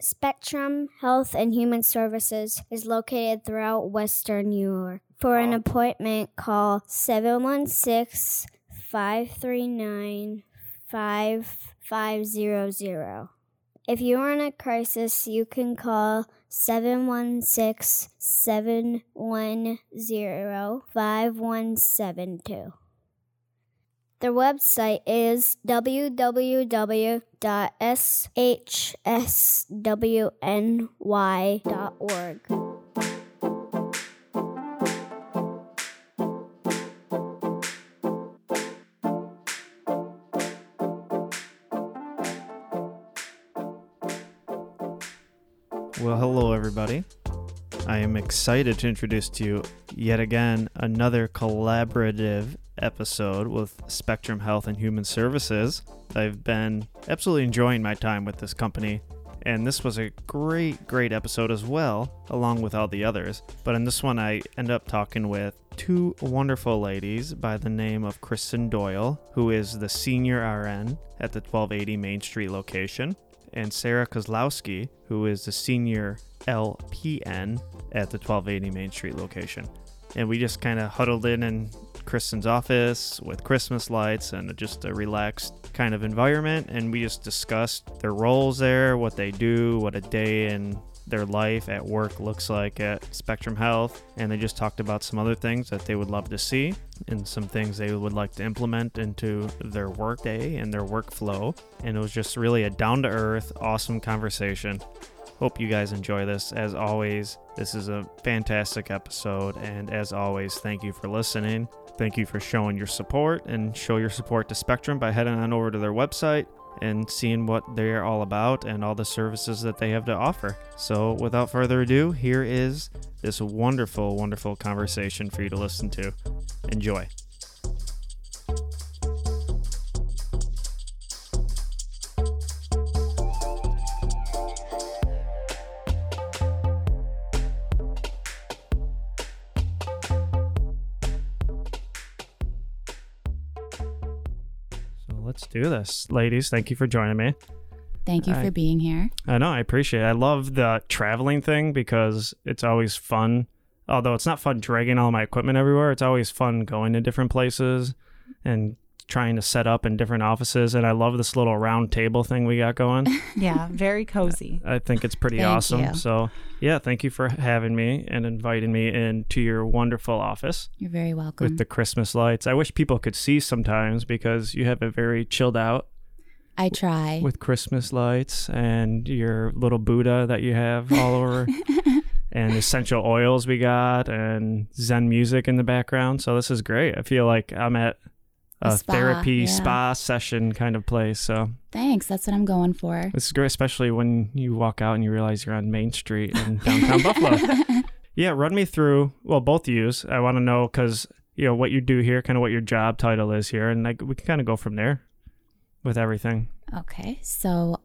Spectrum Health and Human Services is located throughout Western New York. For an appointment, call 716 539 5500. If you are in a crisis, you can call 716 710 5172. Their website is www.hswny.org. Well, hello, everybody. I am excited to introduce to you yet again another collaborative episode with Spectrum Health and Human Services. I've been absolutely enjoying my time with this company, and this was a great, great episode as well, along with all the others. But in this one, I end up talking with two wonderful ladies by the name of Kristen Doyle, who is the senior RN at the 1280 Main Street location, and Sarah Kozlowski, who is the senior LPN at the 1280 Main Street location. And we just kind of huddled in in Kristen's office with Christmas lights and just a relaxed kind of environment. And we just discussed their roles there, what they do, what a day in their life at work looks like at Spectrum Health. And they just talked about some other things that they would love to see and some things they would like to implement into their workday and their workflow. And it was just really a down to earth, awesome conversation. Hope you guys enjoy this. As always, this is a fantastic episode. And as always, thank you for listening. Thank you for showing your support and show your support to Spectrum by heading on over to their website and seeing what they're all about and all the services that they have to offer. So, without further ado, here is this wonderful, wonderful conversation for you to listen to. Enjoy. Do this. Ladies, thank you for joining me. Thank you I- for being here. I know, I appreciate it. I love the traveling thing because it's always fun. Although it's not fun dragging all my equipment everywhere, it's always fun going to different places and trying to set up in different offices. And I love this little round table thing we got going. Yeah, very cozy. I think it's pretty awesome. you. So, yeah, thank you for having me and inviting me into your wonderful office You're very welcome. with the Christmas lights. I wish people could see sometimes because you have a very chilled out I try. with Christmas lights and your little Buddha that you have all over, and essential oils we got, and Zen music in the background. So this is great. I feel like I'm at a, spa, therapy yeah. spa session kind of place. So Thanks. That's what I'm going for. this is great, especially when you walk out and you realize you're on Main Street in downtown Buffalo. Yeah, run me through. Well, both of yous. I want to know because you know what you do here, kind of what your job title is here, and like we can kind of go from there with everything. Okay. So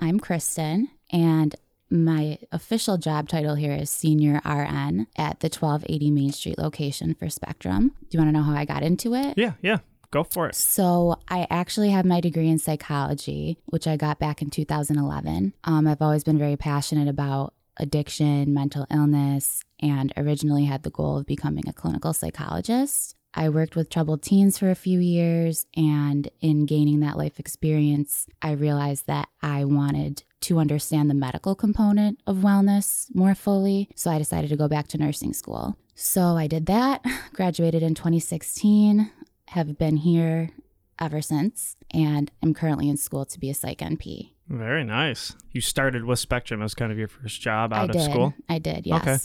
I'm Kristen, and my official job title here is Senior RN at the 1280 Main Street location for Spectrum. Do you want to know how I got into it? Yeah, yeah, go for it. So, I actually have my degree in psychology, which I got back in 2011. Um, I've always been very passionate about addiction, mental illness, and originally had the goal of becoming a clinical psychologist. I worked with troubled teens for a few years, and in gaining that life experience, I realized that I wanted to understand the medical component of wellness more fully. So I decided to go back to nursing school. So I did that, graduated in 2016, have been here ever since, and I'm currently in school to be a psych NP. Very nice. You started with Spectrum as kind of your first job out I of did. school. I did, yes. Okay.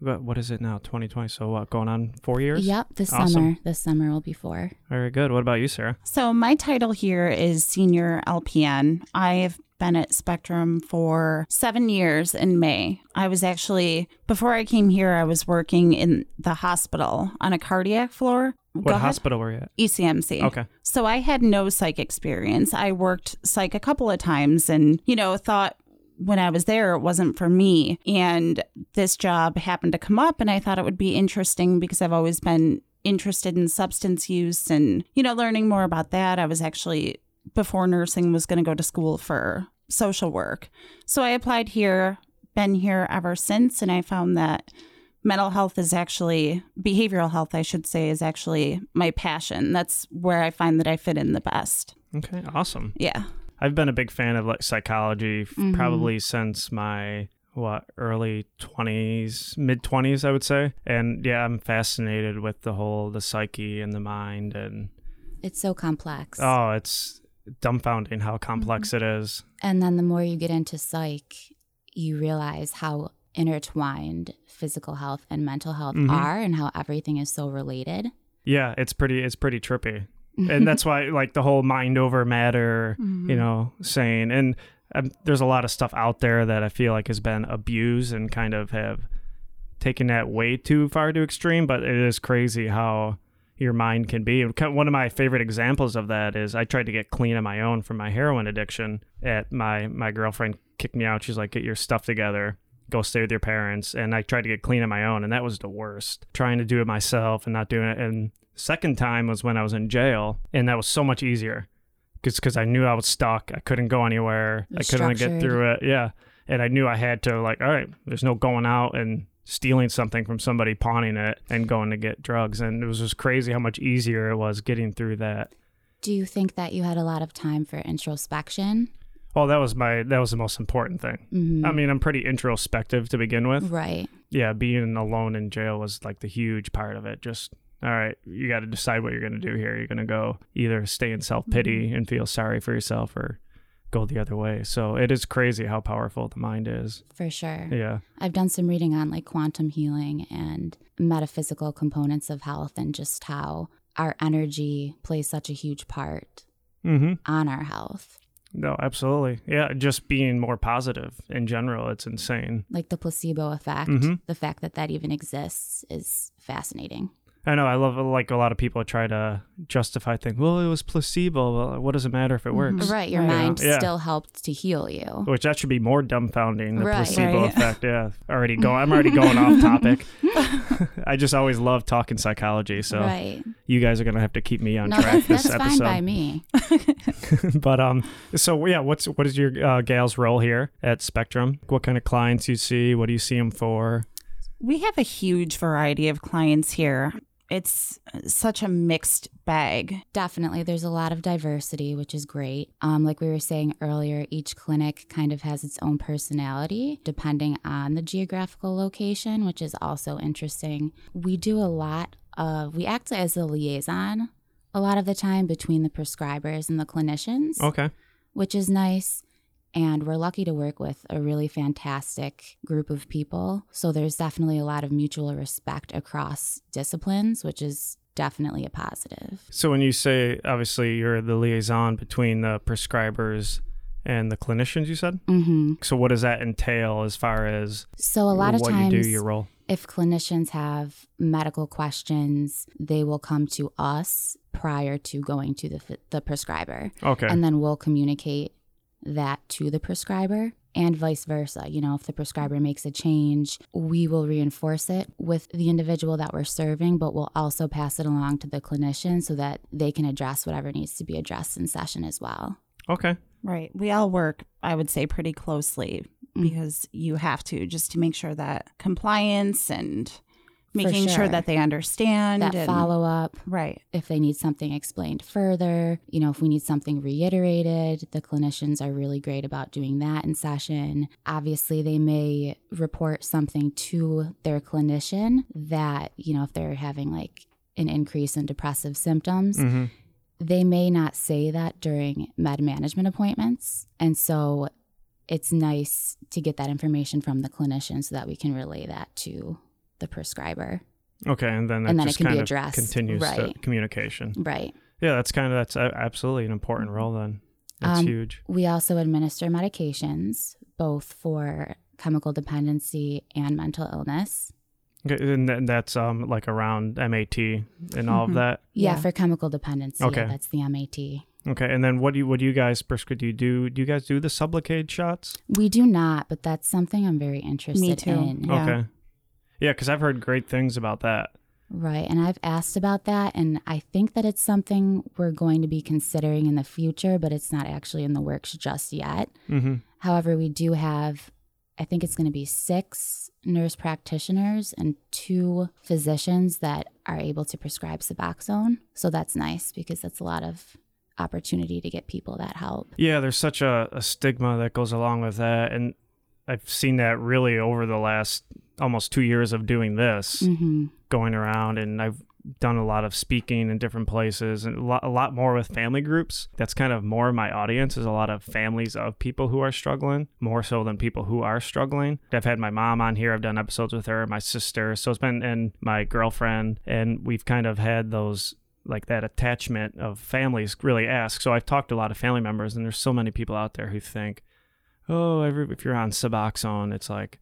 What, what is it now? 2020. So what? Going on four years? Yep, this Awesome. summer. This summer will be four. Very good. What about you, Sarah? So, my title here is Senior LPN. I've been at Spectrum for seven years in May. I was actually, before I came here, I was working in the hospital on a cardiac floor. What hospital were you at? ECMC. Okay. So I had no psych experience. I worked psych a couple of times and, you know, thought when I was there, it wasn't for me. And this job happened to come up, and I thought it would be interesting because I've always been interested in substance use and, you know, learning more about that. I was actually, before nursing, was going to go to school for social work. So I applied here, been here ever since, and I found that mental health is actually behavioral health, I should say, is actually my passion. That's where I find that I fit in the best. Okay, awesome. Yeah. I've been a big fan of like psychology f- Mhm. probably since my what early 20s mid 20s i would say and yeah i'm fascinated with the whole the psyche and the mind and It's so complex. oh it's dumbfounding how complex it is And then the more you get into psych, you realize how intertwined physical health and mental health Mhm. are and how everything is so related. yeah it's pretty it's pretty trippy. And that's why like the whole mind over matter you know saying and um, there's a lot of stuff out there that i feel like has been abused and kind of have taken that way too far to extreme but it is crazy how your mind can be. One of my favorite examples of that is i tried to get clean on my own from my heroin addiction at my my girlfriend kicked me out. She's like get your stuff together go stay with your parents and i tried to get clean on my own and that was the worst trying to do it myself and not doing it and second time was when i was in jail and that was so much easier because cuz I knew I was stuck. I couldn't go anywhere. I couldn't get through it. Yeah. And I knew I had to, like, all right, there's no going out and stealing something from somebody, pawning it, and going to get drugs. And it was just crazy how much easier it was getting through that. Do you think that you had a lot of time for introspection? Oh, that was my, that was the most important thing. Mhm. I mean, I'm pretty introspective to begin with. right. Yeah. Being alone in jail was like the huge part of it. Just, all right, you got to decide what you're going to do here. You're going to go either stay in self pity and feel sorry for yourself or go the other way. So it is crazy how powerful the mind is. For sure. Yeah. I've done some reading on like quantum healing and metaphysical components of health and just how our energy plays such a huge part Mm-hmm. on our health. No, absolutely. Yeah, just being more positive in general. It's insane. Like the placebo effect, Mhm. the fact that that even exists is fascinating. I know. I love like a lot of people try to justify things. Well, it was placebo. Well, what does it matter if it works? Right. Your Right. mind Yeah. still helped to heal you. Which that should be more dumbfounding. The Right. placebo Right. effect. Yeah. Already go. I'm already going off topic. I just always love talking psychology. So Right. you guys are gonna have to keep me on No, track that's, this that's fine episode. by me. but um, so yeah, what's what is your uh, gal's role here at Spectrum? What kind of clients you see? What do you see them for? We have a huge variety of clients here. It's such a mixed bag. Definitely. There's a lot of diversity, which is great. Um, like we were saying earlier, each clinic kind of has its own personality depending on the geographical location, which is also interesting. We do a lot of, we act as a liaison a lot of the time between the prescribers and the clinicians, Okay. which is nice. And we're lucky to work with a really fantastic group of people. So there's definitely a lot of mutual respect across disciplines, which is definitely a positive. So when you say obviously you're the liaison between the prescribers and the clinicians, you said. Mm-hmm. So what does that entail as far as So a lot of times, you do, your role? if clinicians have medical questions, they will come to us prior to going to the the prescriber, Okay. and then we'll communicate that to the prescriber. And vice versa. You know, if the prescriber makes a change, we will reinforce it with the individual that we're serving, but we'll also pass it along to the clinician so that they can address whatever needs to be addressed in session as well. okay. Right. We all work, I would say, pretty closely Mm. because you have to just to make sure that compliance and making sure. sure. that they understand That and- follow up, Right. if they need something explained further, you know, if we need something reiterated, the clinicians are really great about doing that in session. Obviously, they may report something to their clinician that, you know, if they're having like an increase in depressive symptoms, hmm they may not say that during med management appointments. And so it's nice to get that information from the clinician so that we can relay that to the prescriber. Okay, and then And that then it can be kind of addressed, continues the right. communication. Right. Yeah, that's kind of that's absolutely an important role. Then that's Um, huge. We also administer medications, both for chemical dependency and mental illness. Okay, and that's um like around MAT and all of Mhm. that. Yeah, Yeah. for chemical dependency. Okay. Yeah, that's the MAT. Okay, and then what do you what do you guys prescribe? Do you do do you guys do the Sublocade shots? We do not, but that's something I'm very interested too. in. Yeah. Okay, yeah, because I've heard great things about that. Right. And I've asked about that. And I think that it's something we're going to be considering in the future, but it's not actually in the works just yet. Mm-hmm. However, we do have, I think it's going to be six nurse practitioners and two physicians that are able to prescribe Suboxone. So that's nice because that's a lot of opportunity to get people that help. Yeah, there's such a, a stigma that goes along with that. And I've seen that really over the last almost two years of doing this, hmm going around, and I've done a lot of speaking in different places and a lot, a lot more with family groups. That's kind of more my audience is a lot of families of people who are struggling, more so than people who are struggling. I've had my mom on here. I've done episodes with her, my sister. So it's been, and my girlfriend, and we've kind of had those like that attachment of families really ask. So I've talked to a lot of family members, and there's so many people out there who think, oh, every, if you're on Suboxone, it's like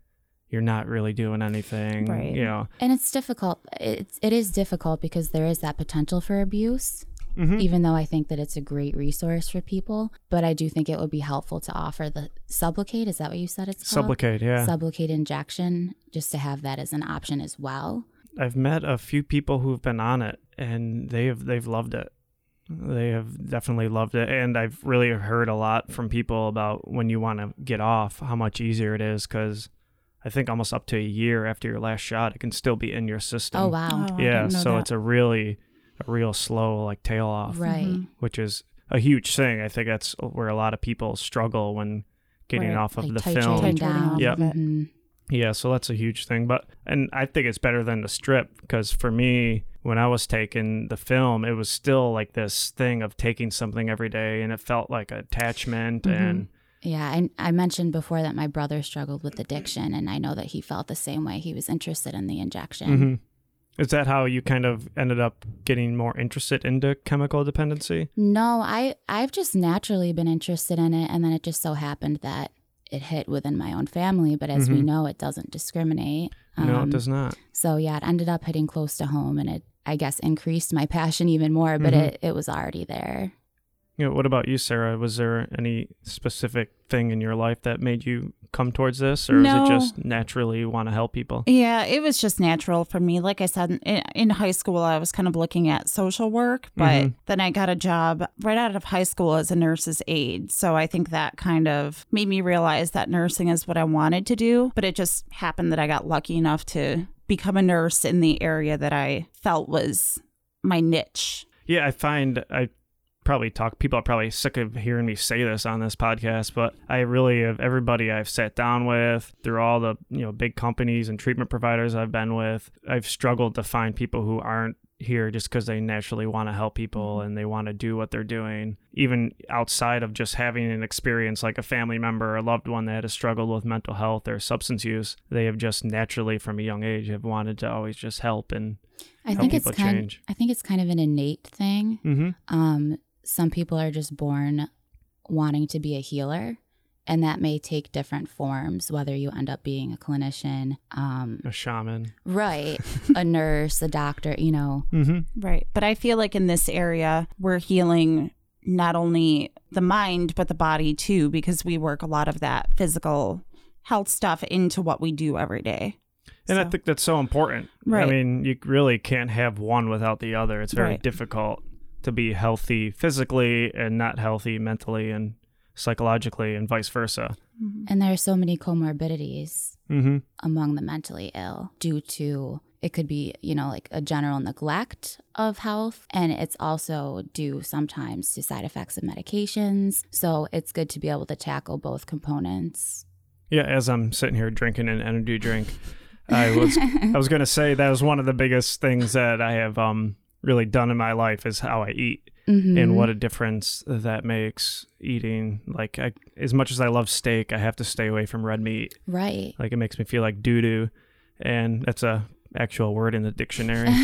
you're not really doing anything. Right. You know. And it's difficult. It's, it is difficult because there is that potential for abuse. Mhm. even though I think that it's a great resource for people. But I do think it would be helpful to offer the Sublocade. Is that what you said it's called? Sublocade, yeah. Sublocade injection, just to have that as an option as well. I've met a few people who've been on it, and they've they've loved it. They have definitely loved it, and I've really heard a lot from people about when you want to get off, how much easier it is. Because I think almost up to a year after your last shot, it can still be in your system. Oh wow! Oh, yeah, so that. it's a really a real slow like tail off, Right. Mhm. which is a huge thing. I think that's where a lot of people struggle when getting Right, off of Like the film. Titrating down. Yep. of it. Mhm. Yeah, so that's a huge thing. But and I think it's better than the strip because for me, when I was taking the film, it was still like this thing of taking something every day, and it felt like attachment Mhm. and Yeah, I, I mentioned before that my brother struggled with addiction, and I know that he felt the same way. He was interested in the injection. Mhm. Is that how you kind of ended up getting more interested into chemical dependency? No, I I've just naturally been interested in it, and then it just so happened that it hit within my own family. But as we Mhm. know, it doesn't discriminate. no, Um, it does not. So yeah, it ended up hitting close to home, and it I guess increased my passion even more. But Mhm. it it was already there. You know, what about you, Sarah? Was there any specific thing in your life that made you come towards this, or No. is it just naturally want to help people? Yeah, it was just natural for me. Like I said, in, in high school, I was kind of looking at social work, but Mhm. then I got a job right out of high school as a nurse's aide. So I think that kind of made me realize that nursing is what I wanted to do. But it just happened that I got lucky enough to become a nurse in the area that I felt was my niche. Yeah, I find I probably talk people are probably sick of hearing me say this on this podcast, but I really have everybody I've sat down with through all the, you know, big companies and treatment providers I've been with, I've struggled to find people who aren't here just because they naturally want to help people and they want to do what they're doing, even outside of just having an experience like a family member or a loved one that has struggled with mental health or substance use. They have just naturally, from a young age, have wanted to always just help and I think it's kind. change. I think it's kind of an innate thing. mm-hmm. Um, some people are just born wanting to be a healer, and that may take different forms. Whether you end up being a clinician, um, a shaman. right, a nurse, a doctor, you know. Mm-hmm. Right. But I feel like in this area, we're healing not only the mind, but the body too, because we work a lot of that physical health stuff into what we do every day. And I think that's so important. Right. I mean, you really can't have one without the other. It's very Right. difficult to be healthy physically and not healthy mentally and psychologically and vice versa. And there are so many comorbidities Mm-hmm. among the mentally ill due to it could be, you know, like a general neglect of health. And it's also due sometimes to side effects of medications. So it's good to be able to tackle both components. Yeah, as I'm sitting here drinking an energy drink, I was I was gonna say that was one of the biggest things that I have um really done in my life is how I eat Mhm. and what a difference that makes eating. Like I, as much as I love steak, I have to stay away from red meat. Right. Like it makes me feel like doo doo, and that's a actual word in the dictionary.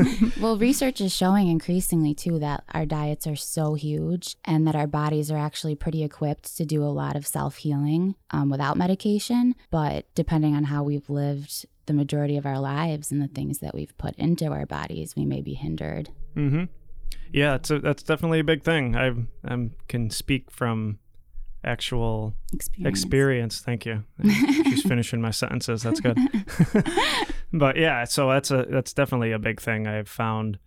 well, research is showing increasingly too that our diets are so huge and that our bodies are actually pretty equipped to do a lot of self healing um, without medication. But depending on how we've lived the majority of our lives and the things that we've put into our bodies, we may be hindered. Mm-hmm. Yeah, it's a, that's definitely a big thing. I I can speak from actual Experience. experience. Thank you. She's finishing my sentences. That's good. but yeah, so that's a that's definitely a big thing I've found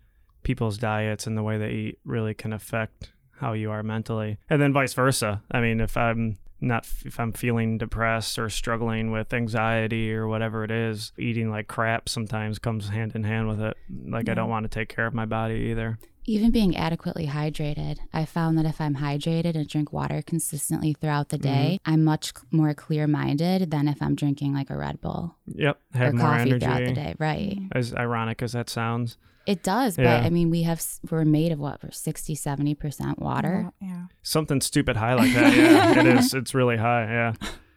people's diets and the way they eat really can affect how you are mentally. And then vice versa. I mean, if I'm not if I'm feeling depressed or struggling with anxiety or whatever it is, eating like crap sometimes comes hand in hand with it. Like I don't want to take care of my body either. Even being adequately hydrated, I found that if I'm hydrated and drink water consistently throughout the mm-hmm. day, I'm much more clear minded than if I'm drinking like a Red Bull Yep, have or more coffee energy. throughout the day. Right. As ironic as that sounds. It does, Yeah. but I mean, we have we're made of what, we're 60, 70% water. Yeah. something stupid high like that. Yeah, it is. It's really high. Yeah.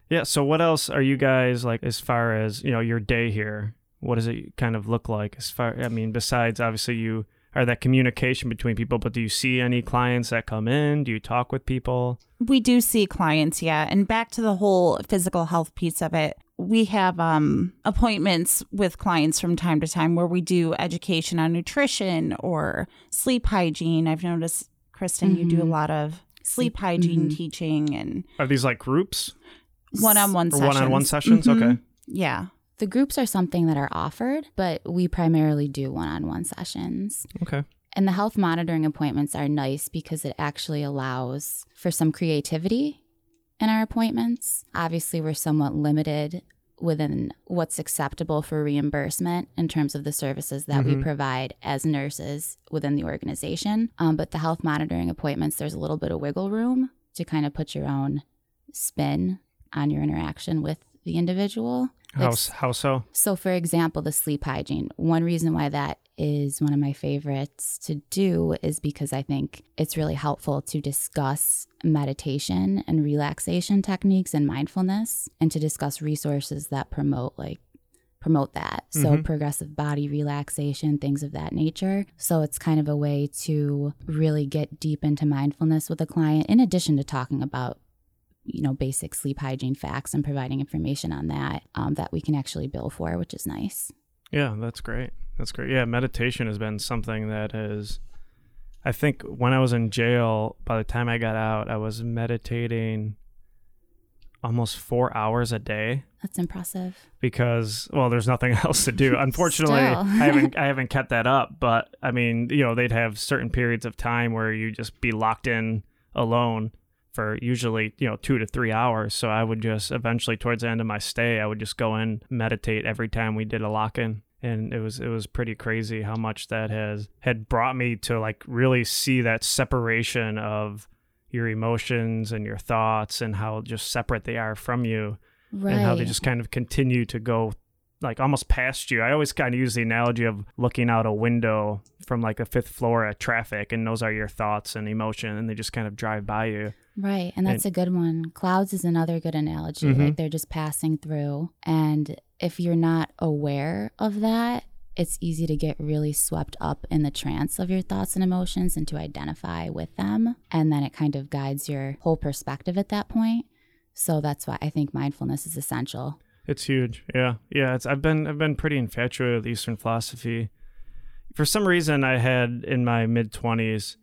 Yeah. So what else are you guys like as far as, you know, your day here? What does it kind of look like as far I mean, besides obviously you are that communication between people, but do you see any clients that come in? Do you talk with people? We do see clients, yeah. And back to the whole physical health piece of it, we have um, appointments with clients from time to time where we do education on nutrition or sleep hygiene. I've noticed, Kristen, you do a Mhm. lot of sleep Sleep- hygiene mhm. teaching and Are these like groups one-on-one sessions. one-on-one sessions? Mhm. Okay. Yeah. The groups are something that are offered, but we primarily do one on one sessions. Okay. And the health monitoring appointments are nice because it actually allows for some creativity in our appointments. Obviously, we're somewhat limited within what's acceptable for reimbursement in terms of the services that we Mhm. provide as nurses within the organization. Um, but the health monitoring appointments, there's a little bit of wiggle room to kind of put your own spin on your interaction with the individual. Like How, s- how so? so, for example, the sleep hygiene, one reason why that is one of my favorites to do is because I think it's really helpful to discuss meditation and relaxation techniques and mindfulness and to discuss resources that promote like promote that. So Mhm. progressive body relaxation, things of that nature. So it's kind of a way to really get deep into mindfulness with a client in addition to talking about you know basic sleep hygiene facts and providing information on that um, that we can actually bill for which is nice Yeah, that's great. That's great. Yeah, meditation has been something that has I think when I was in jail, by the time I got out, I was meditating almost 4 hours a day that's impressive because well, there's nothing else to do. Unfortunately, I haven't I haven't kept that up, but I mean, you know, they'd have certain periods of time where you just be locked in alone for usually, you know, 2 to 3 hours. So I would just eventually towards the end of my stay, I would just go in meditate every time we did a lock-in and it was it was pretty crazy how much that has had brought me to like really see that separation of your emotions and your thoughts and how just separate they are from you right and how they just kind of continue to go like almost past you. I always kind of use the analogy of looking out a window from like a fifth floor at traffic, and those are your thoughts and emotion, and they just kind of drive by you. right and that's a good one clouds is another good analogy Mhm. like they're just passing through and if you're not aware of that it's easy to get really swept up in the trance of your thoughts and emotions and to identify with them and then it kind of guides your whole perspective at that point so that's why i think mindfulness is essential It's huge. Yeah, yeah. It's I've been I've been pretty infatuated with Eastern philosophy. For some reason, I had in my mid twenties,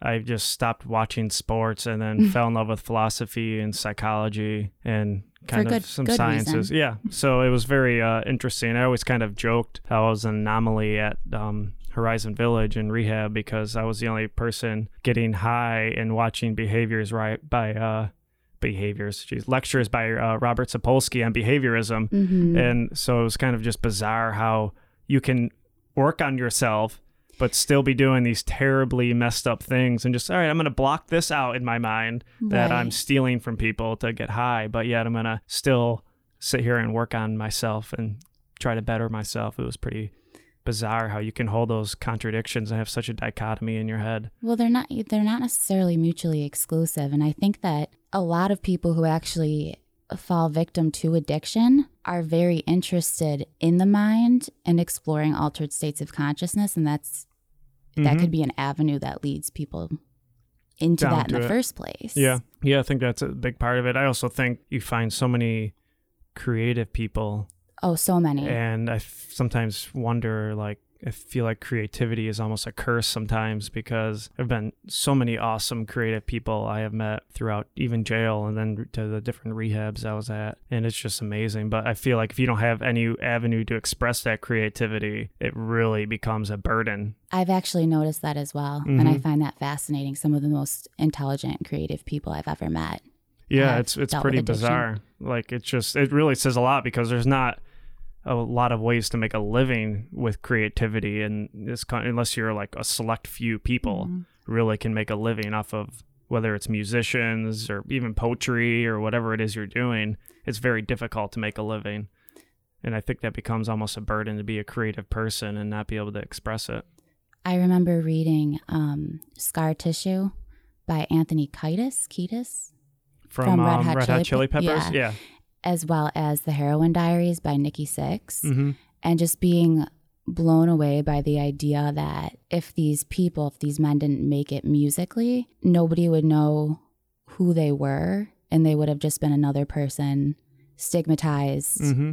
I just stopped watching sports and then fell in love with philosophy and psychology and kind of some sciences. reason. Yeah. So it was very uh, interesting. I always kind of joked how I was an anomaly at um, Horizon Village in rehab because I was the only person getting high and watching behaviors right by uh, behaviors, geez, lectures by uh, Robert Sapolsky on behaviorism. mm-hmm. And so it was kind of just bizarre how you can work on yourself, but still be doing these terribly messed up things and just, all right, I'm going to block this out in my mind that I'm stealing from people to get high, but yet I'm going to still sit here and work on myself and try to better myself. It was pretty bizarre how you can hold those contradictions and have such a dichotomy in your head. Well, they're not they're not necessarily mutually exclusive and I think that a lot of people who actually fall victim to addiction are very interested in the mind and exploring altered states of consciousness and that's that Mhm. could be an avenue that leads people into Down that in the it. first place. Yeah. Yeah, I think that's a big part of it. I also think you find so many creative people Oh, so many. and I f- sometimes wonder like I feel like creativity is almost a curse sometimes because there've been so many awesome creative people I have met throughout even jail and then to the different rehabs I was at. And it's just amazing. But I feel like if you don't have any avenue to express that creativity, it really becomes a burden. I've actually noticed that as well. And I Mhm. find that fascinating. Some of the most intelligent creative people I've ever met. Yeah, it's it's pretty bizarre. Like it's just it really says a lot because there's not a lot of ways to make a living with creativity in this con- unless you're like a select few people Mhm. really can make a living off of whether it's musicians or even poetry or whatever it is you're doing. It's very difficult to make a living. And I think that becomes almost a burden to be a creative person and not be able to express it. I remember reading um, Scar Tissue by Anthony Kiedis, Kiedis, From, From Red um, Hot Red Chili Hot Chili Pe- Peppers? yeah. Yeah. As well as The Heroin Diaries by Nikki Sixx. hmm and just being blown away by the idea that if these people, if these men didn't make it musically, nobody would know who they were and they would have just been another person stigmatized hmm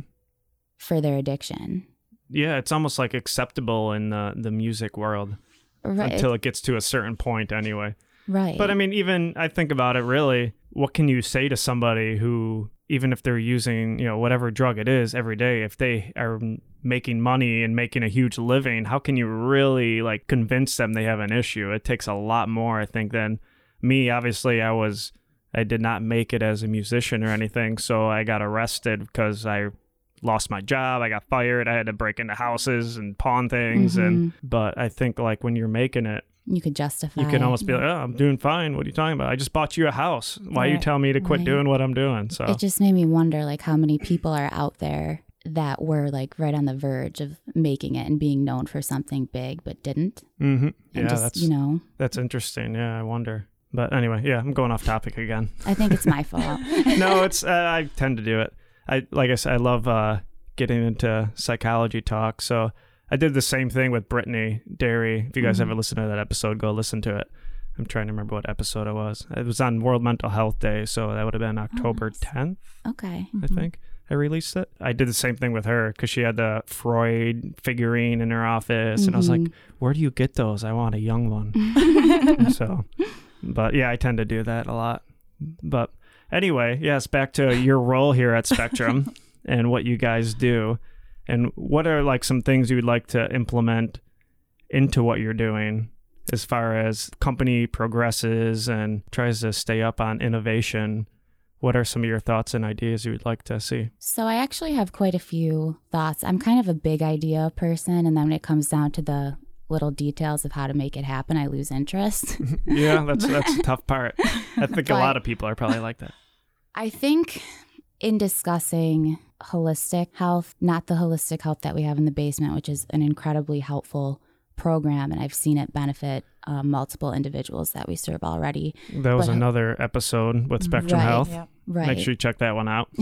for their addiction. Yeah, it's almost like acceptable in the, the music world. Right. until it gets to a certain point anyway. right. But I mean, even I think about it really, what can you say to somebody who, even if they're using, you know, whatever drug it is every day, if they are making money and making a huge living, how can you really like convince them they have an issue? It takes a lot more, I think, than me. Obviously, I was, I did not make it as a musician or anything. So I got arrested because I lost my job. I got fired. I had to break into houses and pawn things. And, mm-hmm. but I think like when you're making it, you could justify. you can almost be like, oh, I'm doing fine. What are you talking about? I just bought you a house. Why are you Right. telling me to quit Right. doing what I'm doing? So, It just made me wonder, like, how many people are out there that were like right on the verge of making it and being known for something big but didn't. hmm And yeah, just, that's you know, that's interesting. Yeah, I wonder. But anyway, yeah, I'm going off topic again. I think it's my fault. no, it's uh, I tend to do it. I like I said, I love uh, getting into psychology talk. So I did the same thing with Brittany Derry. If you guys Mhm. ever listen to that episode, go listen to it. I'm trying to remember what episode it was. It was on World Mental Health Day, so that would have been October nice. 10th. Okay. I think I released it. I did the same thing with her because she had the Freud figurine in her office, and I was like, Mhm. "Where do you get those? I want a young one." so, but yeah, I tend to do that a lot. But anyway, yes, back to your role here at Spectrum and what you guys do, and what are like some things you'd like to implement into what you're doing as far as company progresses and tries to stay up on innovation. What are some of your thoughts and ideas you would like to see? So I actually have quite a few thoughts. I'm kind of a big idea person, and then when it comes down to the little details of how to make it happen, I lose interest. yeah, that's that's the tough part. I think a lot of people are probably like that. I think in discussing holistic health, not the holistic health that we have in the basement, which is an incredibly helpful program, and I've seen it benefit uh, multiple individuals that we serve already. That was But- another episode with Spectrum Right. Health. Yep. Right. Make sure you check that one out.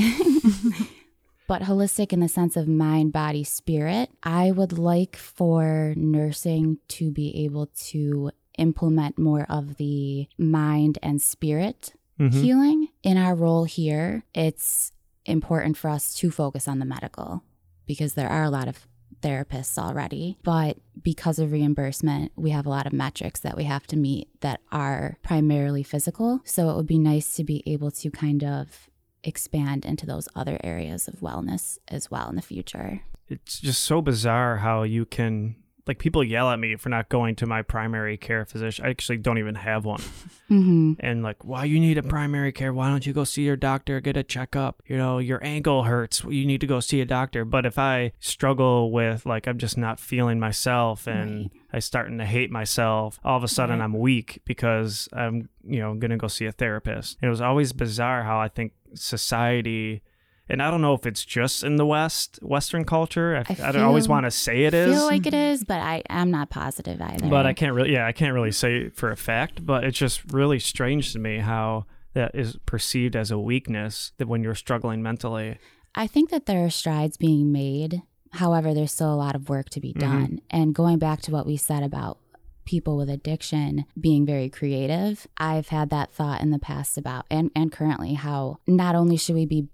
but holistic in the sense of mind, body, spirit. I would like for nursing to be able to implement more of the mind and spirit Mhm. healing. In our role here, it's important for us to focus on the medical because there are a lot of therapists already. But because of reimbursement, we have a lot of metrics that we have to meet that are primarily physical. So it would be nice to be able to kind of expand into those other areas of wellness as well in the future. It's just so bizarre how you can like people yell at me for not going to my primary care physician. I actually don't even have one. Mm-hmm. and like why you need a primary care why don't you go see your doctor get a checkup you know your ankle hurts you need to go see a doctor but if i struggle with like i'm just not feeling myself and Right. i starting to hate myself all of a sudden Right. i'm weak because i'm you know gonna go see a therapist it was always bizarre how i think society and I don't know if it's just in the West, Western culture. I, I, don't always want to say it is. I feel like it is, but I am not positive either. but I can't really, yeah, I can't really say for a fact. But it's just really strange to me how that is perceived as a weakness that when you're struggling mentally. I think that there are strides being made. However, there's still a lot of work to be Mhm. done. And going back to what we said about people with addiction being very creative, I've had that thought in the past about, and, and currently, how not only should we be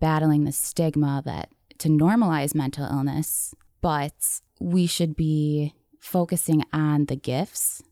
battling the stigma that to normalize mental illness, but we should be focusing on the gifts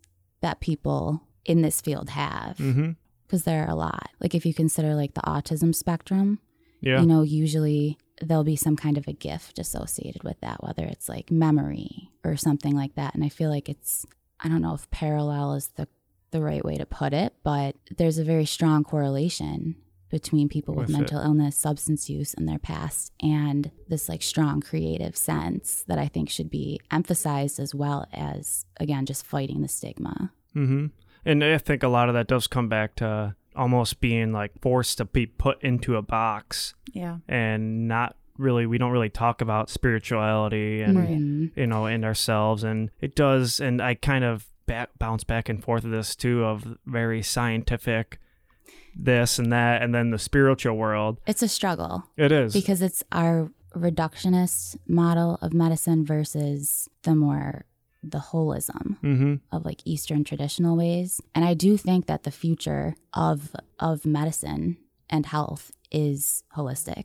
that people in this field have Mm-hmm. because there are a lot. Like if you consider like the autism spectrum, Yeah. you know, usually there'll be some kind of a gift associated with that, whether it's like memory or something like that. And I feel like it's, I don't know if parallel is the, the right way to put it, but there's a very strong correlation between people with, With it. mental illness, substance use in their past, and this like strong creative sense that I think should be emphasized as well as, again, just fighting the stigma. Mm-hmm. And I think a lot of that does come back to almost being like forced to be put into a box Yeah. and not really, we don't really talk about spirituality and, Mhm. you know, in ourselves. And it does, and I kind of back, bounce back and forth of this too, of very scientific this and that, and then the spiritual world. It's a struggle. It is. because it's our reductionist model of medicine versus the more the holism mm-hmm. of like eastern traditional ways and i do think that the future of of medicine and health is holistic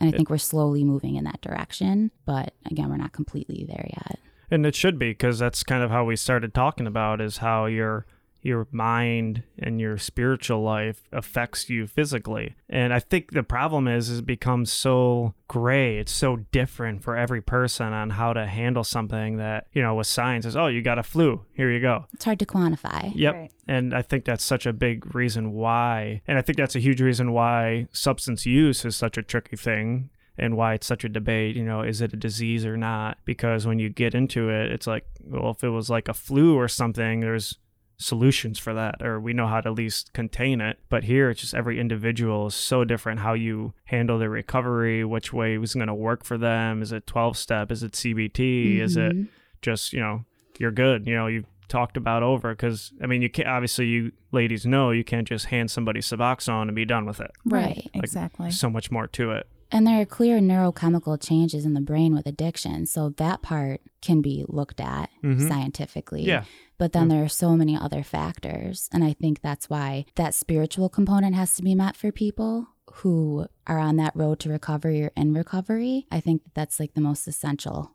and i think we're slowly moving in that direction but again we're not completely there yet And it should be because that's kind of how we started talking about is how your your mind and your spiritual life affects you physically. And I think the problem is, is it becomes so gray. It's so different for every person on how to handle something that, you know, with science is, oh, you got a flu. Here you go. it's hard to quantify Yep. Right. And I think that's such a big reason why. And I think that's a huge reason why substance use is such a tricky thing and why it's such a debate. You know, is it a disease or not? Because when you get into it, it's like, well, if it was like a flu or something, there's solutions for that, or we know how to at least contain it. But here, it's just every individual is so different how you handle their recovery, which way is going to work for them. Is it 12 step? Is it CBT? Is it Mhm. just you know you're good you know you've talked about over because i mean you can't obviously you ladies know you can't just hand somebody suboxone and be done with it Right. Like, Exactly. so much more to it And there are clear neurochemical changes in the brain with addiction. So that part can be looked at Mhm. scientifically. yeah But then there are so many other factors. And I think that's why that spiritual component has to be met for people who are on that road to recovery or in recovery. I think that that's like the most essential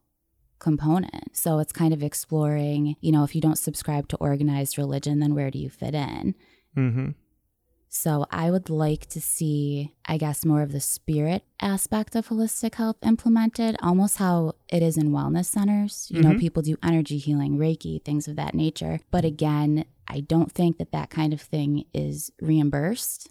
component. So it's kind of exploring, you know, if you don't subscribe to organized religion, then where do you fit in? mm-hmm So I would like to see, I guess, more of the spirit aspect of holistic health implemented, almost how it is in wellness centers. You know, Mhm. people do energy healing, Reiki, things of that nature. But again, I don't think that that kind of thing is reimbursed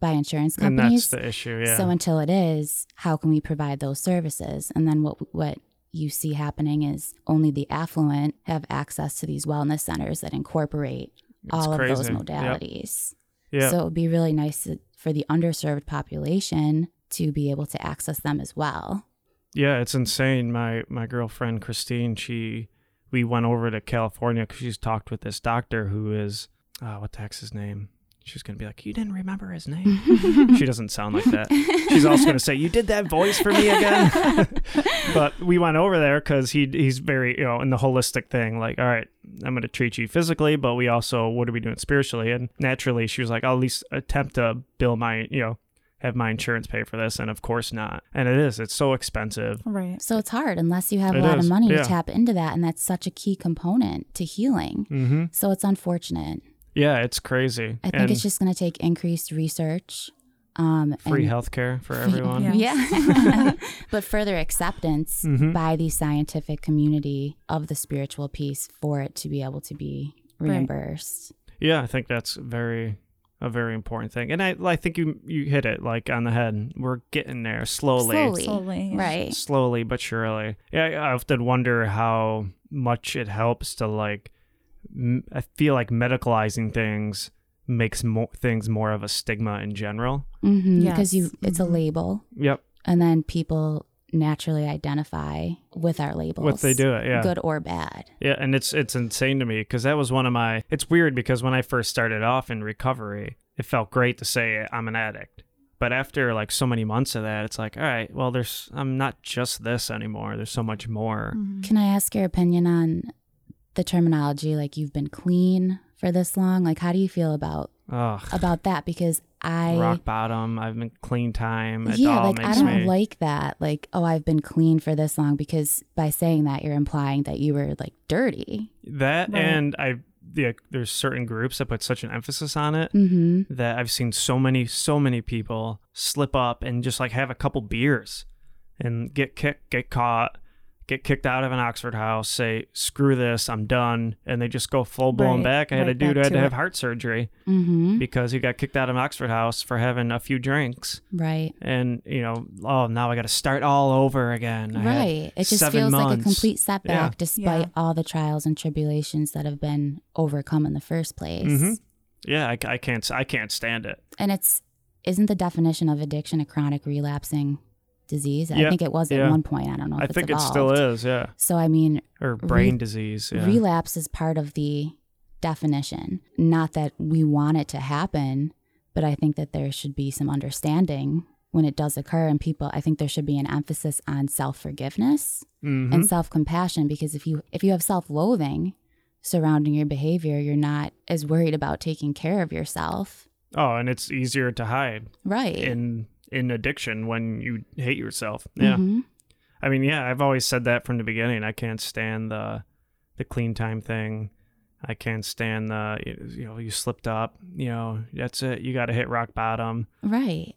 by insurance and companies. that's the issue yeah So until it is, how can we provide those services? And then what what you see happening is only the affluent have access to these wellness centers that incorporate It's all of those modalities. Yep. Yeah. So it would be really nice to, for the underserved population to be able to access them as well. yeah it's insane. My my girlfriend christine she we went over to california because she's talked with this doctor who is uh, what the heck's his name she's gonna be like you didn't remember his name she doesn't sound like that she's also going to say you did that voice for me again but we went over there because he he's very you know in the holistic thing like all right i'm going to treat you physically but we also what are we doing spiritually and naturally she was like i'll at least attempt to bill my you know have my insurance pay for this and of course not and it is it's so expensive Right. So it's hard unless you have It a lot is, of money yeah. to tap into that. And that's such a key component to healing. mm-hmm. So it's unfortunate. Yeah it's crazy I think and it's just going to take increased research. Um, free and- healthcare for free- everyone Yeah. Yeah. but further acceptance Mhm. by the scientific community of the spiritual piece for it to be able to be Right. reimbursed. Yeah, I think that's very a very important thing. And I I think you you hit it like on the head. We're getting there slowly. Slowly. Slowly. yeah. Right. Slowly but surely. Yeah, I often wonder how much it helps to like m- I feel like medicalizing things makes more things more of a stigma in general. Mm-hmm. Yes. Because you, it's a Mhm. label, Yep. and then people naturally identify with our labels. What they do it, yeah. good or bad. Yeah, and it's it's insane to me because that was one of my. It's weird because when I first started off in recovery, it felt great to say I'm an addict. But after like so many months of that, it's like, all right, well, there's I'm not just this anymore. There's so much more. Mhm. Can I ask your opinion on the terminology? Like you've been clean for this long. Like how do you feel about Ugh. about that? Because I rock bottom. I've been clean time. Yeah, like I don't me. like that. Like, oh, I've been clean for this long because by saying that you're implying that you were like dirty. that Right. and I yeah, there's certain groups that put such an emphasis on it Mm-hmm. that I've seen so many so many people slip up and just like have a couple beers and get kicked, get caught, get kicked out of an Oxford house, say screw this, I'm done, and they just go full blown Right, back. I had a right dude who had to to have heart surgery Mm-hmm. because he got kicked out of an Oxford house for having a few drinks. Right. And you know, oh, now I got to start all over again. I Right. It just seven feels like a complete setback Yeah. despite Yeah. all the trials and tribulations that have been overcome in the first place. Mhm. Yeah, I, I can't. I can't stand it. And it's isn't the definition of addiction a chronic relapsing disease? I think it was at one point. I don't know if I it's think it still is. Yeah, So I mean, or brain disease. Yeah. relapse is part of the definition. Not that we want it to happen, but I think that there should be some understanding when it does occur and people I think there should be an emphasis on self-forgiveness Mhm. and self-compassion because if you if you have self-loathing surrounding your behavior, you're not as worried about taking care of yourself. oh, and it's easier to hide Right. in in addiction when you hate yourself. Yeah. Mhm. I mean, yeah, I've always said that from the beginning. I can't stand the the clean time thing. I can't stand the you know you slipped up. You know that's it. You got to hit rock bottom. Right.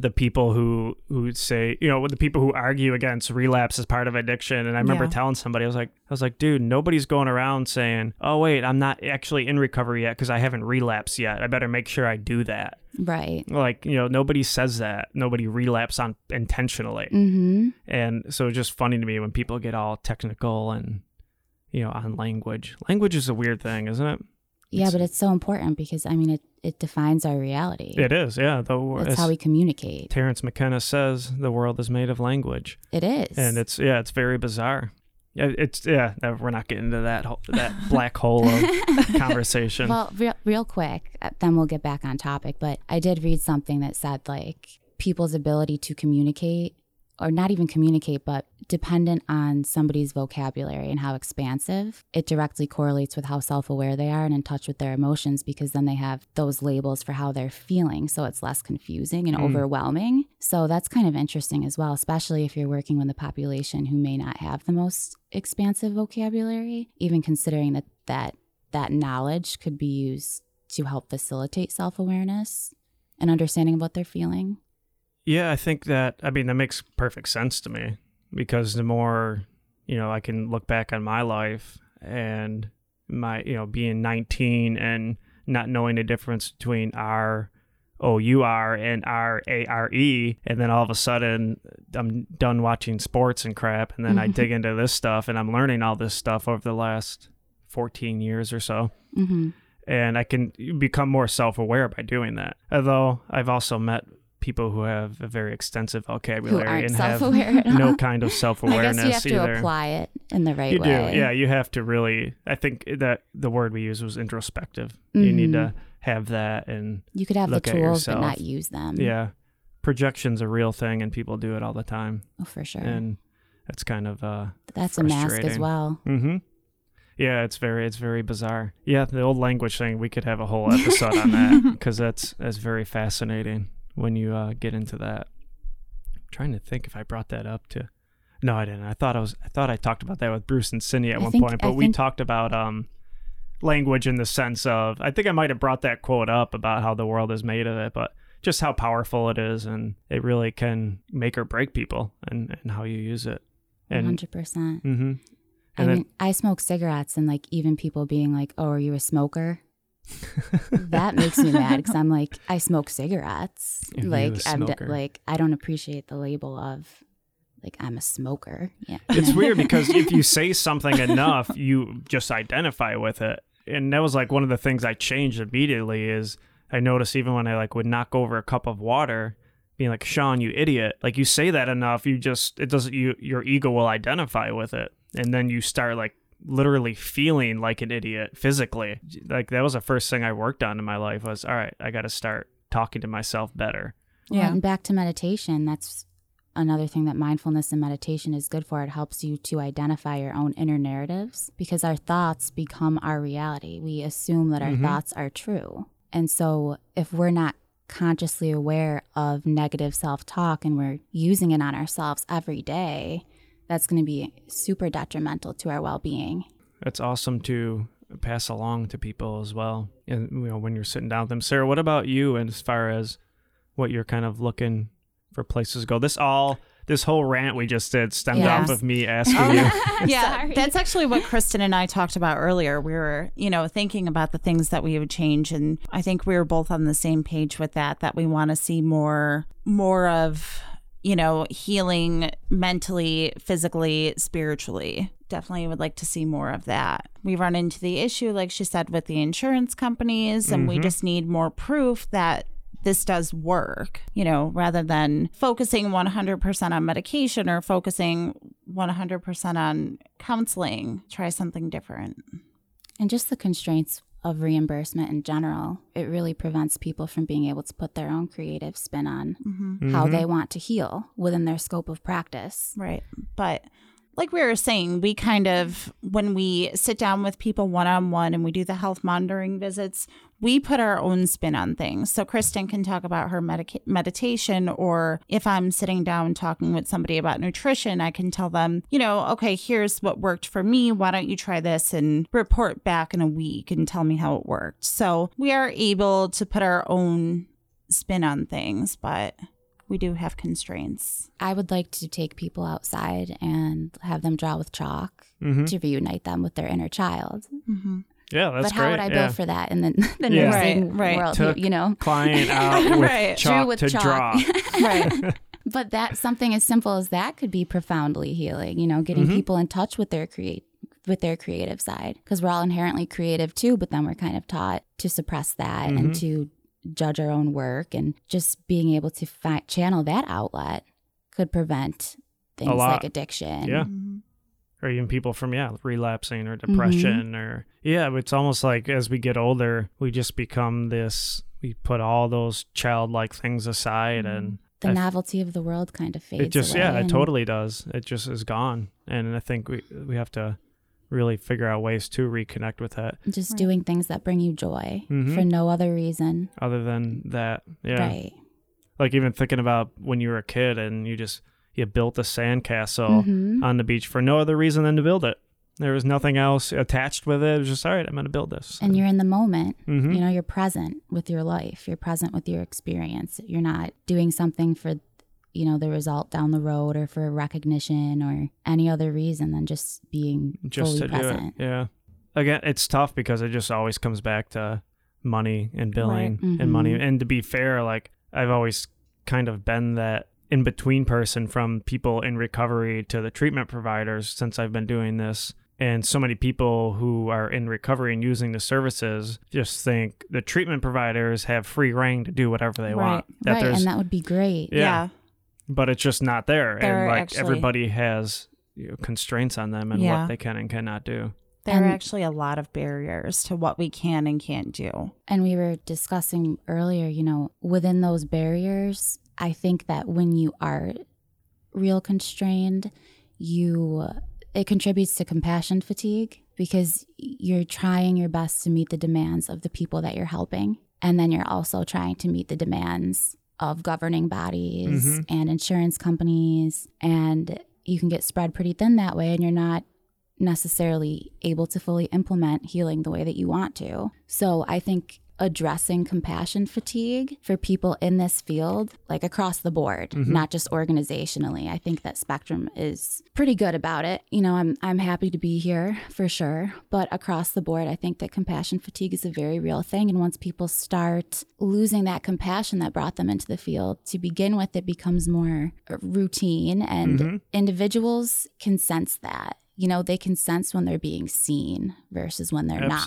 The people who who say you know the people who argue against relapse as part of addiction. And I remember Yeah. telling somebody I was like I was like, dude, nobody's going around saying, oh wait, I'm not actually in recovery yet because I haven't relapsed yet. I better make sure I do that. Right. Like you know nobody says that. Nobody relapse on intentionally. Mhm. And so it's just funny to me when people get all technical and, you know, on language. Language is a weird thing, isn't it? Yeah, It's- but it's so important because I mean it it defines our reality. It is, yeah. That's as how we communicate. Terence McKenna says, the world is made of language, It is. and it's yeah, it's very bizarre. Yeah, it's yeah. We're not getting into that ho- that black hole of conversation. Well, real, real quick, uh, then we'll get back on topic. But I did read something that said like people's ability to communicate, or not even communicate, but dependent on somebody's vocabulary and how expansive, it directly correlates with how self aware they are and in touch with their emotions because then they have those labels for how they're feeling. So it's less confusing and Mm. overwhelming. So that's kind of interesting as well, especially if you're working with a population who may not have the most expansive vocabulary, even considering that that that knowledge could be used to help facilitate self-awareness and understanding of what they're feeling. Yeah, I think that I mean that makes perfect sense to me because the more you know, I can look back on my life and my you know being 19 and not knowing the difference between R O U R and R A R E, and then all of a sudden I'm done watching sports and crap, and then I dig into this stuff and I'm learning all this stuff over the last 14 years or so Mm-hmm. and I can become more self-aware by doing that. Although I've also met people who have a very extensive vocabulary and have no kind of self-awareness I guess you have to either. apply it in the right you way. do, yeah. You have to really. I think that the word we used was introspective. You need to have that, and You could have the tools but not use them. yeah, projection's a real thing, and people do it all the time, Oh, for sure. and that's kind of uh, That's a mask as well. Mm-hmm. Yeah, it's very it's very bizarre. Yeah, the old language thing. We could have a whole episode on that because that's that's very fascinating when you uh, get into that. I'm trying to think if I brought that up to. No, I didn't. I thought I was. I thought I talked about that with Bruce and Cindy at I one think- point, I but we think- talked about um, language in the sense of. I think I might have brought that quote up about how the world is made of it, but just how powerful it is, and it really can make or break people, and and how you use it. 100%. mm-hmm. I mean, I smoke cigarettes, and like even people being like, "Oh, are you a smoker?" that makes me mad because I'm like, I smoke cigarettes. Are like, I'm d- like, I don't appreciate the label of like I'm a smoker. Yeah, it's weird because if you say something enough, you just identify with it. And that was like one of the things I changed immediately is I noticed even when I like would knock over a cup of water, being like, Sean, you idiot. Like you say that enough, you just it doesn't you your ego will identify with it. And then you start like literally feeling like an idiot physically. Like that was the first thing I worked on in my life was all right, I gotta start talking to myself better. Well, Yeah. and back to meditation. That's another thing that mindfulness and meditation is good for. It helps you to identify your own inner narratives because our thoughts become our reality. We assume that our Mhm. thoughts are true. And so if we're not consciously aware of negative self talk and we're using it on ourselves every day, that's going to be super detrimental to our well being. It's awesome to pass along to people as well. And you know, when you're sitting down with them. Sarah, what about you and as far as what you're kind of looking for places to go? This all this whole rant we just did stemmed Yeah. off of me asking you. yeah, Sorry. that's actually what Kristen and I talked about earlier. We were, you know, thinking about the things that we would change, and I think we were both on the same page with that. That we want to see more, more of, you know, healing mentally, physically, spiritually. Definitely would like to see more of that. We run into the issue, like she said, with the insurance companies, and we mm-hmm. just need more proof that this does work, you know, rather than focusing 100% on medication or focusing 100% on counseling. Try something different. And just the constraints of reimbursement in general, it really prevents people from being able to put their own creative spin on how Mhm. they want to heal within their scope of practice. Right. But like we were saying, we kind of, when we sit down with people one on one and we do the health monitoring visits, we put our own spin on things. So Kristen can talk about her medica- meditation, or if I'm sitting down talking with somebody about nutrition, I can tell them, you know, okay, here's what worked for me. Why don't you try this and report back in a week and tell me how it worked? So we are able to put our own spin on things, but we do have constraints. I would like to take people outside and have them draw with chalk Mhm. to reunite them with their inner child. Mm-hmm. Yeah, that's great. but how great. would I yeah. bill for that in the, the Yeah. nursing Right, right. world? Took- You know, Client out with Right. chalk Drew with to chalk. draw. Right. but that something as simple as that could be profoundly healing. You know, getting Mhm. people in touch with their create with their creative side because we're all inherently creative too, but then we're kind of taught to suppress that and Mhm. to judge our own work and just being able to fi- channel that outlet could prevent things like addiction. Yeah. Mm-hmm. or even people from yeah relapsing or Mm-hmm. depression or yeah it's almost like as we get older we just become this we put all those childlike things aside and The I f- novelty of the world kind of fades it just away. yeah it totally does it just is gone and i think we we have to really figure out ways to reconnect with that Just Right. doing things that bring you joy Mhm. for no other reason. other than that yeah Right. like even thinking about when you were a kid and you just you built a sandcastle Mhm. on the beach for no other reason than to build it there was nothing else attached with it it was just all right i'm gonna build this And you're in the moment. Mhm. You know, you're present with your life. You're present with your experience. You're not doing something for, you know, the result down the road or for recognition or any other reason than just being just fully to present. do it. Yeah. Again, it's tough because it just always comes back to money and billing Right. and money. Mhm. And to be fair, like I've always kind of been that in between person from people in recovery to the treatment providers since I've been doing this. And so many people who are in recovery and using the services just think the treatment providers have free reign to do whatever they Right. want. That right. And that would be great. Yeah. Yeah. But it's just not there. There and like actually- everybody has you know, constraints on them and Yeah. what they can and cannot do. There are And- actually a lot of barriers to what we can and can't do. And we were discussing earlier, you know, within those barriers, I think that when you are real constrained, you it contributes to compassion fatigue because you're trying your best to meet the demands of the people that you're helping. And then you're also trying to meet the demands of governing bodies Mhm. and insurance companies. And you can get spread pretty thin that way, and you're not necessarily able to fully implement healing the way that you want to. So I think addressing compassion fatigue for people in this field, like across the board, Mhm. not just organizationally, I think that Spectrum is pretty good about it. You know, I'm I'm happy to be here for sure, but across the board, I think that compassion fatigue is a very real thing. And once people start losing that compassion that brought them into the field, to begin with, it becomes more routine, and Mhm. individuals can sense that. You know, they can sense when they're being seen versus when they're not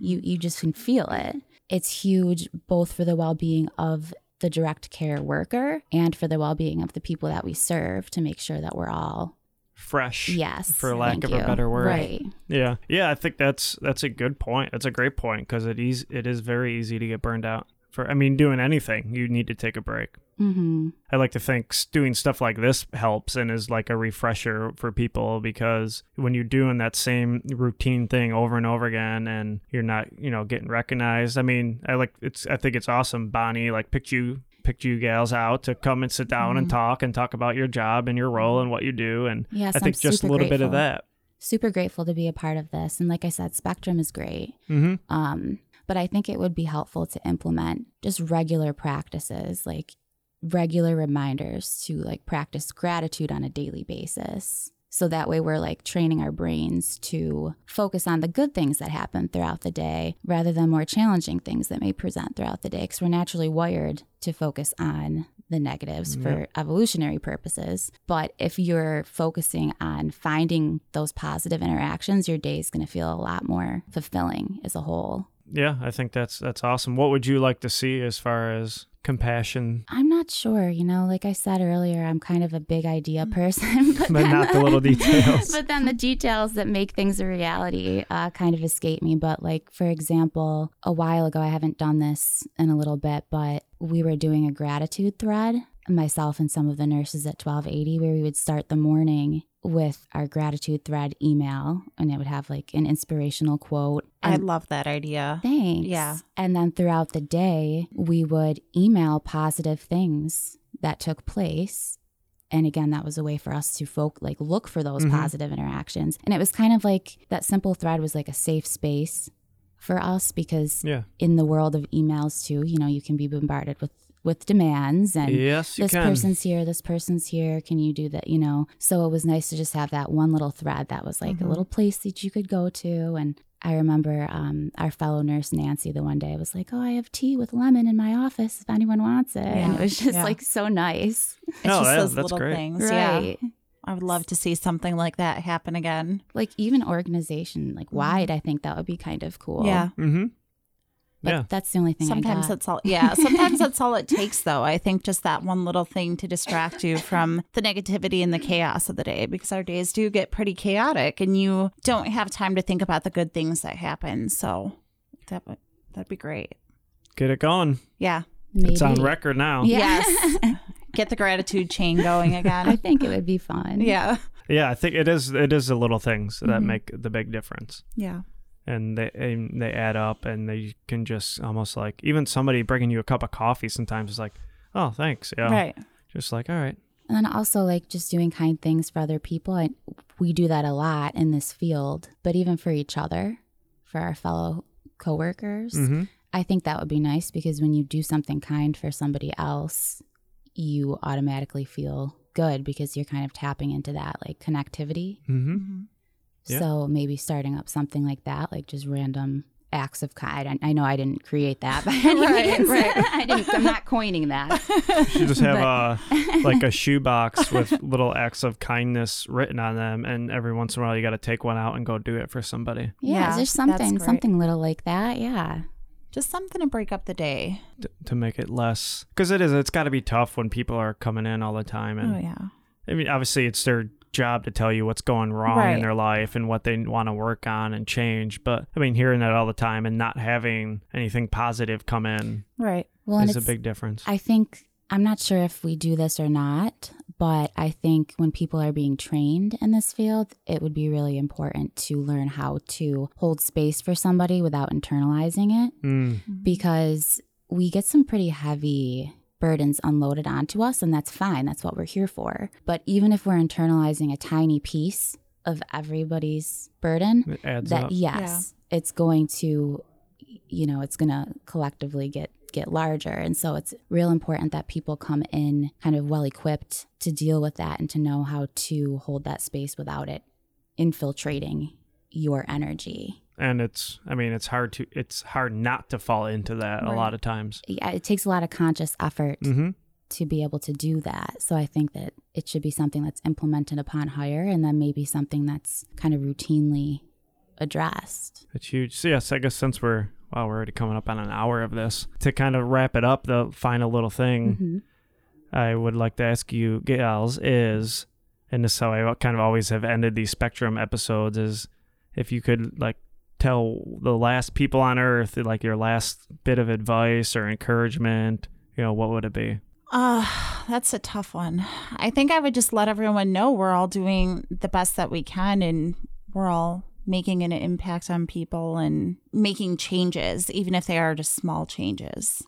you you just can feel it it's huge both for the well-being of the direct care worker and for the well-being of the people that we serve to make sure that we're all Fresh. yes For lack of a better word. right Yeah. Yeah, I think that's that's a good point. That's a great point because it is it is very easy to get burned out. For I mean, doing anything, you need to take a break. Mm-hmm. I like to think doing stuff like this helps and is like a refresher for people because when you're doing that same routine thing over and over again and you're not, you know, getting recognized. I mean, I like it's I think it's awesome Bonnie like picked you picked you gals out to come and sit down and Mhm. talk and talk about your job and your role and what you do and Yes, I I'm think just a little bit of that. Super grateful to be a part of this. And like I said, Spectrum is great. Mhm. Um, but I think it would be helpful to implement just regular practices, like regular reminders to like practice gratitude on a daily basis. So that way we're like training our brains to focus on the good things that happen throughout the day rather than more challenging things that may present throughout the day because we're naturally wired to focus on the negatives for evolutionary purposes. But if you're focusing on finding those positive interactions, your day is going to feel a lot more fulfilling as a whole. Yeah, I think that's that's awesome. What would you like to see as far as compassion I'm not sure, you know, like I said earlier, I'm kind of a big idea person, but, but then not the little details. but then the details that make things a reality uh, kind of escape me. But, like, for example, a while ago, I haven't done this in a little bit, but we were doing a gratitude thread, myself and some of the nurses at 1280, where we would start the morning with our gratitude thread email and it would have like an inspirational quote. I love that idea. Thanks. Yeah. And then throughout the day, we would email positive things that took place. And again, that was a way for us to folk like look for those Mhm. positive interactions. And it was kind of like that simple thread was like a safe space for us because yeah. in the world of emails too, you know, you can be bombarded with with demands and Yes, this can. person's here, this person's here. Can you do that? You know, so it was nice to just have that one little thread that was like Mhm. a little place that you could go to. And I remember um, our fellow nurse Nancy the one day was like, "Oh, I have tea with lemon in my office if anyone wants it," and it was just yeah. like so nice, It's No, just that- those that's little great. things. Yeah. right? I would love to see something like that happen again. Like even organization like wide, I think that would be kind of cool. Yeah. Mm-hmm. But yeah. that's the only thing. Sometimes I got. that's all. Yeah. Sometimes that's all it takes, though. I think just that one little thing to distract you from the negativity and the chaos of the day, because our days do get pretty chaotic, and you don't have time to think about the good things that happen. So that would that'd be great. Get it going. Yeah. Maybe. It's on record now. Yeah. Yes. Get the gratitude chain going again. I think it would be fun. yeah. Yeah, I think it is. It is the little things that Mhm. make the big difference, Yeah. And they and they add up, and they can just almost like even somebody bringing you a cup of coffee sometimes is like, oh, thanks, yeah, Right. just like all right, And then also like just doing kind things for other people. I, we do that a lot in this field, but even for each other, for our fellow coworkers, mm-hmm. I think that would be nice because when you do something kind for somebody else, you automatically feel good because you're kind of tapping into that like connectivity. Mm-hmm. Yeah. So maybe starting up something like that, like just random acts of kind. I, I know I didn't create that, but Right, right. I didn't. I'm not coining that. You just have But- a like a shoebox with little acts of kindness written on them, and every once in a while you got to take one out and go do it for somebody Yeah, Yeah, just something, something little like that. Yeah. Just something to break up the day. to, to make it less because it is. It's got to be tough when people are coming in all the time, and Oh yeah. I mean, obviously, it's their job to tell you what's going wrong Right. in their life and what they want to work on and change. But I mean, hearing that all the time and not having anything positive come in Right. Well, and is a big difference. I think I'm not sure if we do this or not, but I think when people are being trained in this field, it would be really important to learn how to hold space for somebody without internalizing it Mm, because we get some pretty heavy burdens unloaded onto us, and that's fine. That's what we're here for. But even if we're internalizing a tiny piece of everybody's burden, it adds that up. yes it's going to you know it's going to collectively get get larger and so it's real important that people come in kind of well equipped to deal with that and to know how to hold that space without it infiltrating your energy And it's, I mean, it's hard to, it's hard not to fall into that a lot of times. yeah it takes a lot of conscious effort hmm to be able to do that so i think that it should be something that's implemented upon hire and then maybe something that's kind of routinely addressed It's huge. So yes, I guess since we're, wow, we're already coming up on an hour of this, to kind of wrap it up, the final little thing Mhm. I would like to ask you, gals, is, and this is how I kind of always have ended these Spectrum episodes, is if you could like tell the last people on Earth, like your last bit of advice or encouragement, you know, what would it be? Uh, that's a tough one. I think I would just let everyone know we're all doing the best that we can and we're all making an impact on people and making changes, even if they are just small changes.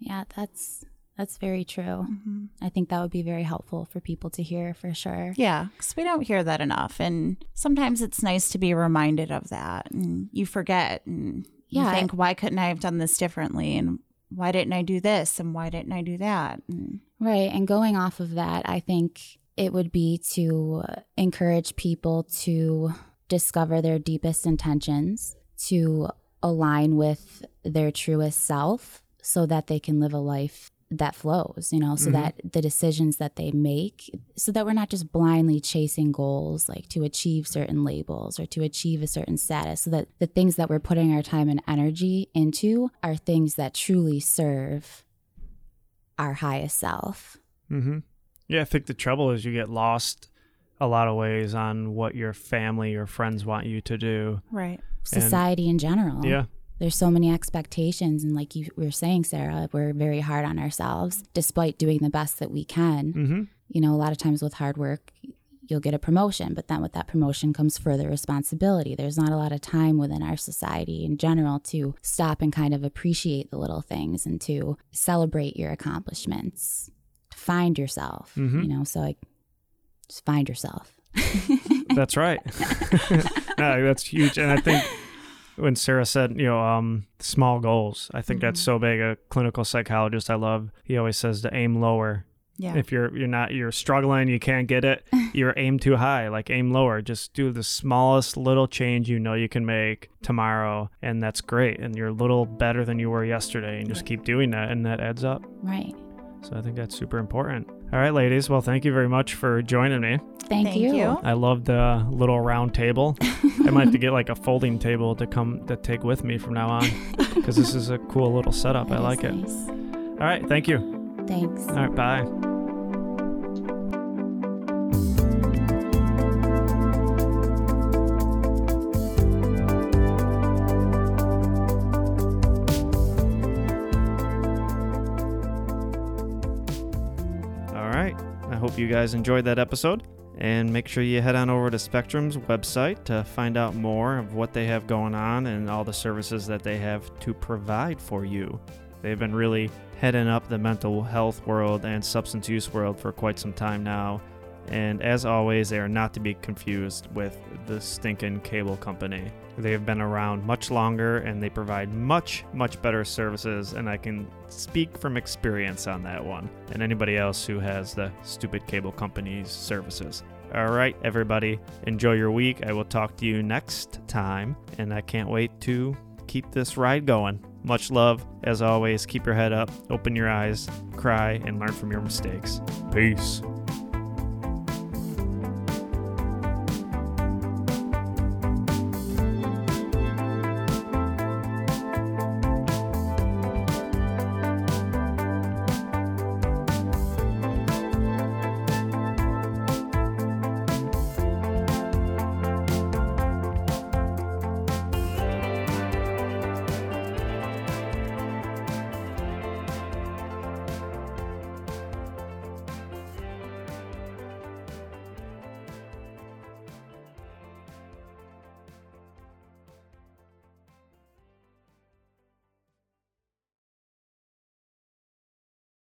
Yeah, that's that's very true. Mm-hmm. I think that would be very helpful for people to hear for sure. Yeah, because we don't hear that enough. And sometimes it's nice to be reminded of that. And you forget and you Yeah, I- think, why couldn't I have done this differently? And why didn't I do this? And why didn't I do that? And Right. And going off of that, I think it would be to encourage people to discover their deepest intentions, to align with their truest self so that they can live a life that flows, you know, so Mhm. that the decisions that they make, so that we're not just blindly chasing goals like to achieve certain labels or to achieve a certain status, so that the things that we're putting our time and energy into are things that truly serve our highest self. Mm-hmm. Yeah, I think the trouble is you get lost a lot of ways on what your family or friends want you to do. right. Society in general. Yeah. There's so many expectations. And like you were saying, Sarah, we're very hard on ourselves despite doing the best that we can. Mm-hmm. You know, a lot of times with hard work, you'll get a promotion, but then with that promotion comes further responsibility. There's not a lot of time within our society in general to stop and kind of appreciate the little things and to celebrate your accomplishments, to find yourself, Mhm. you know, so like just find yourself. That's right. no, that's huge. And I think when Sarah said, you know, um, small goals, I think that's so big. A clinical psychologist I love, he always says to aim lower. Yeah. If you're you're not you're struggling, you can't get it, you're aim too high. Like aim lower. Just do the smallest little change you know you can make tomorrow, and that's great. And you're a little better than you were yesterday, and just keep doing that, and that adds up. Right. So I think that's super important. All right, ladies. Well, thank you very much for joining me. Thank, Thank you. you. I love the little round table. I might have to get like a folding table to come to take with me from now on because this is a cool little setup. I like is it. All right, thank you. Thanks. All right, bye. Right. I hope you guys enjoyed that episode. And make sure you head on over to Spectrum's website to find out more of what they have going on and all the services that they have to provide for you. They've been really heading up the mental health world and substance use world for quite some time now. And as always, they are not to be confused with the stinking cable company. They have been around much longer and they provide much, much better services. And I can speak from experience on that one and anybody else who has the stupid cable company's services. All right, everybody, enjoy your week. I will talk to you next time. And I can't wait to keep this ride going. Much love. As always, keep your head up, open your eyes, cry, and learn from your mistakes. Peace.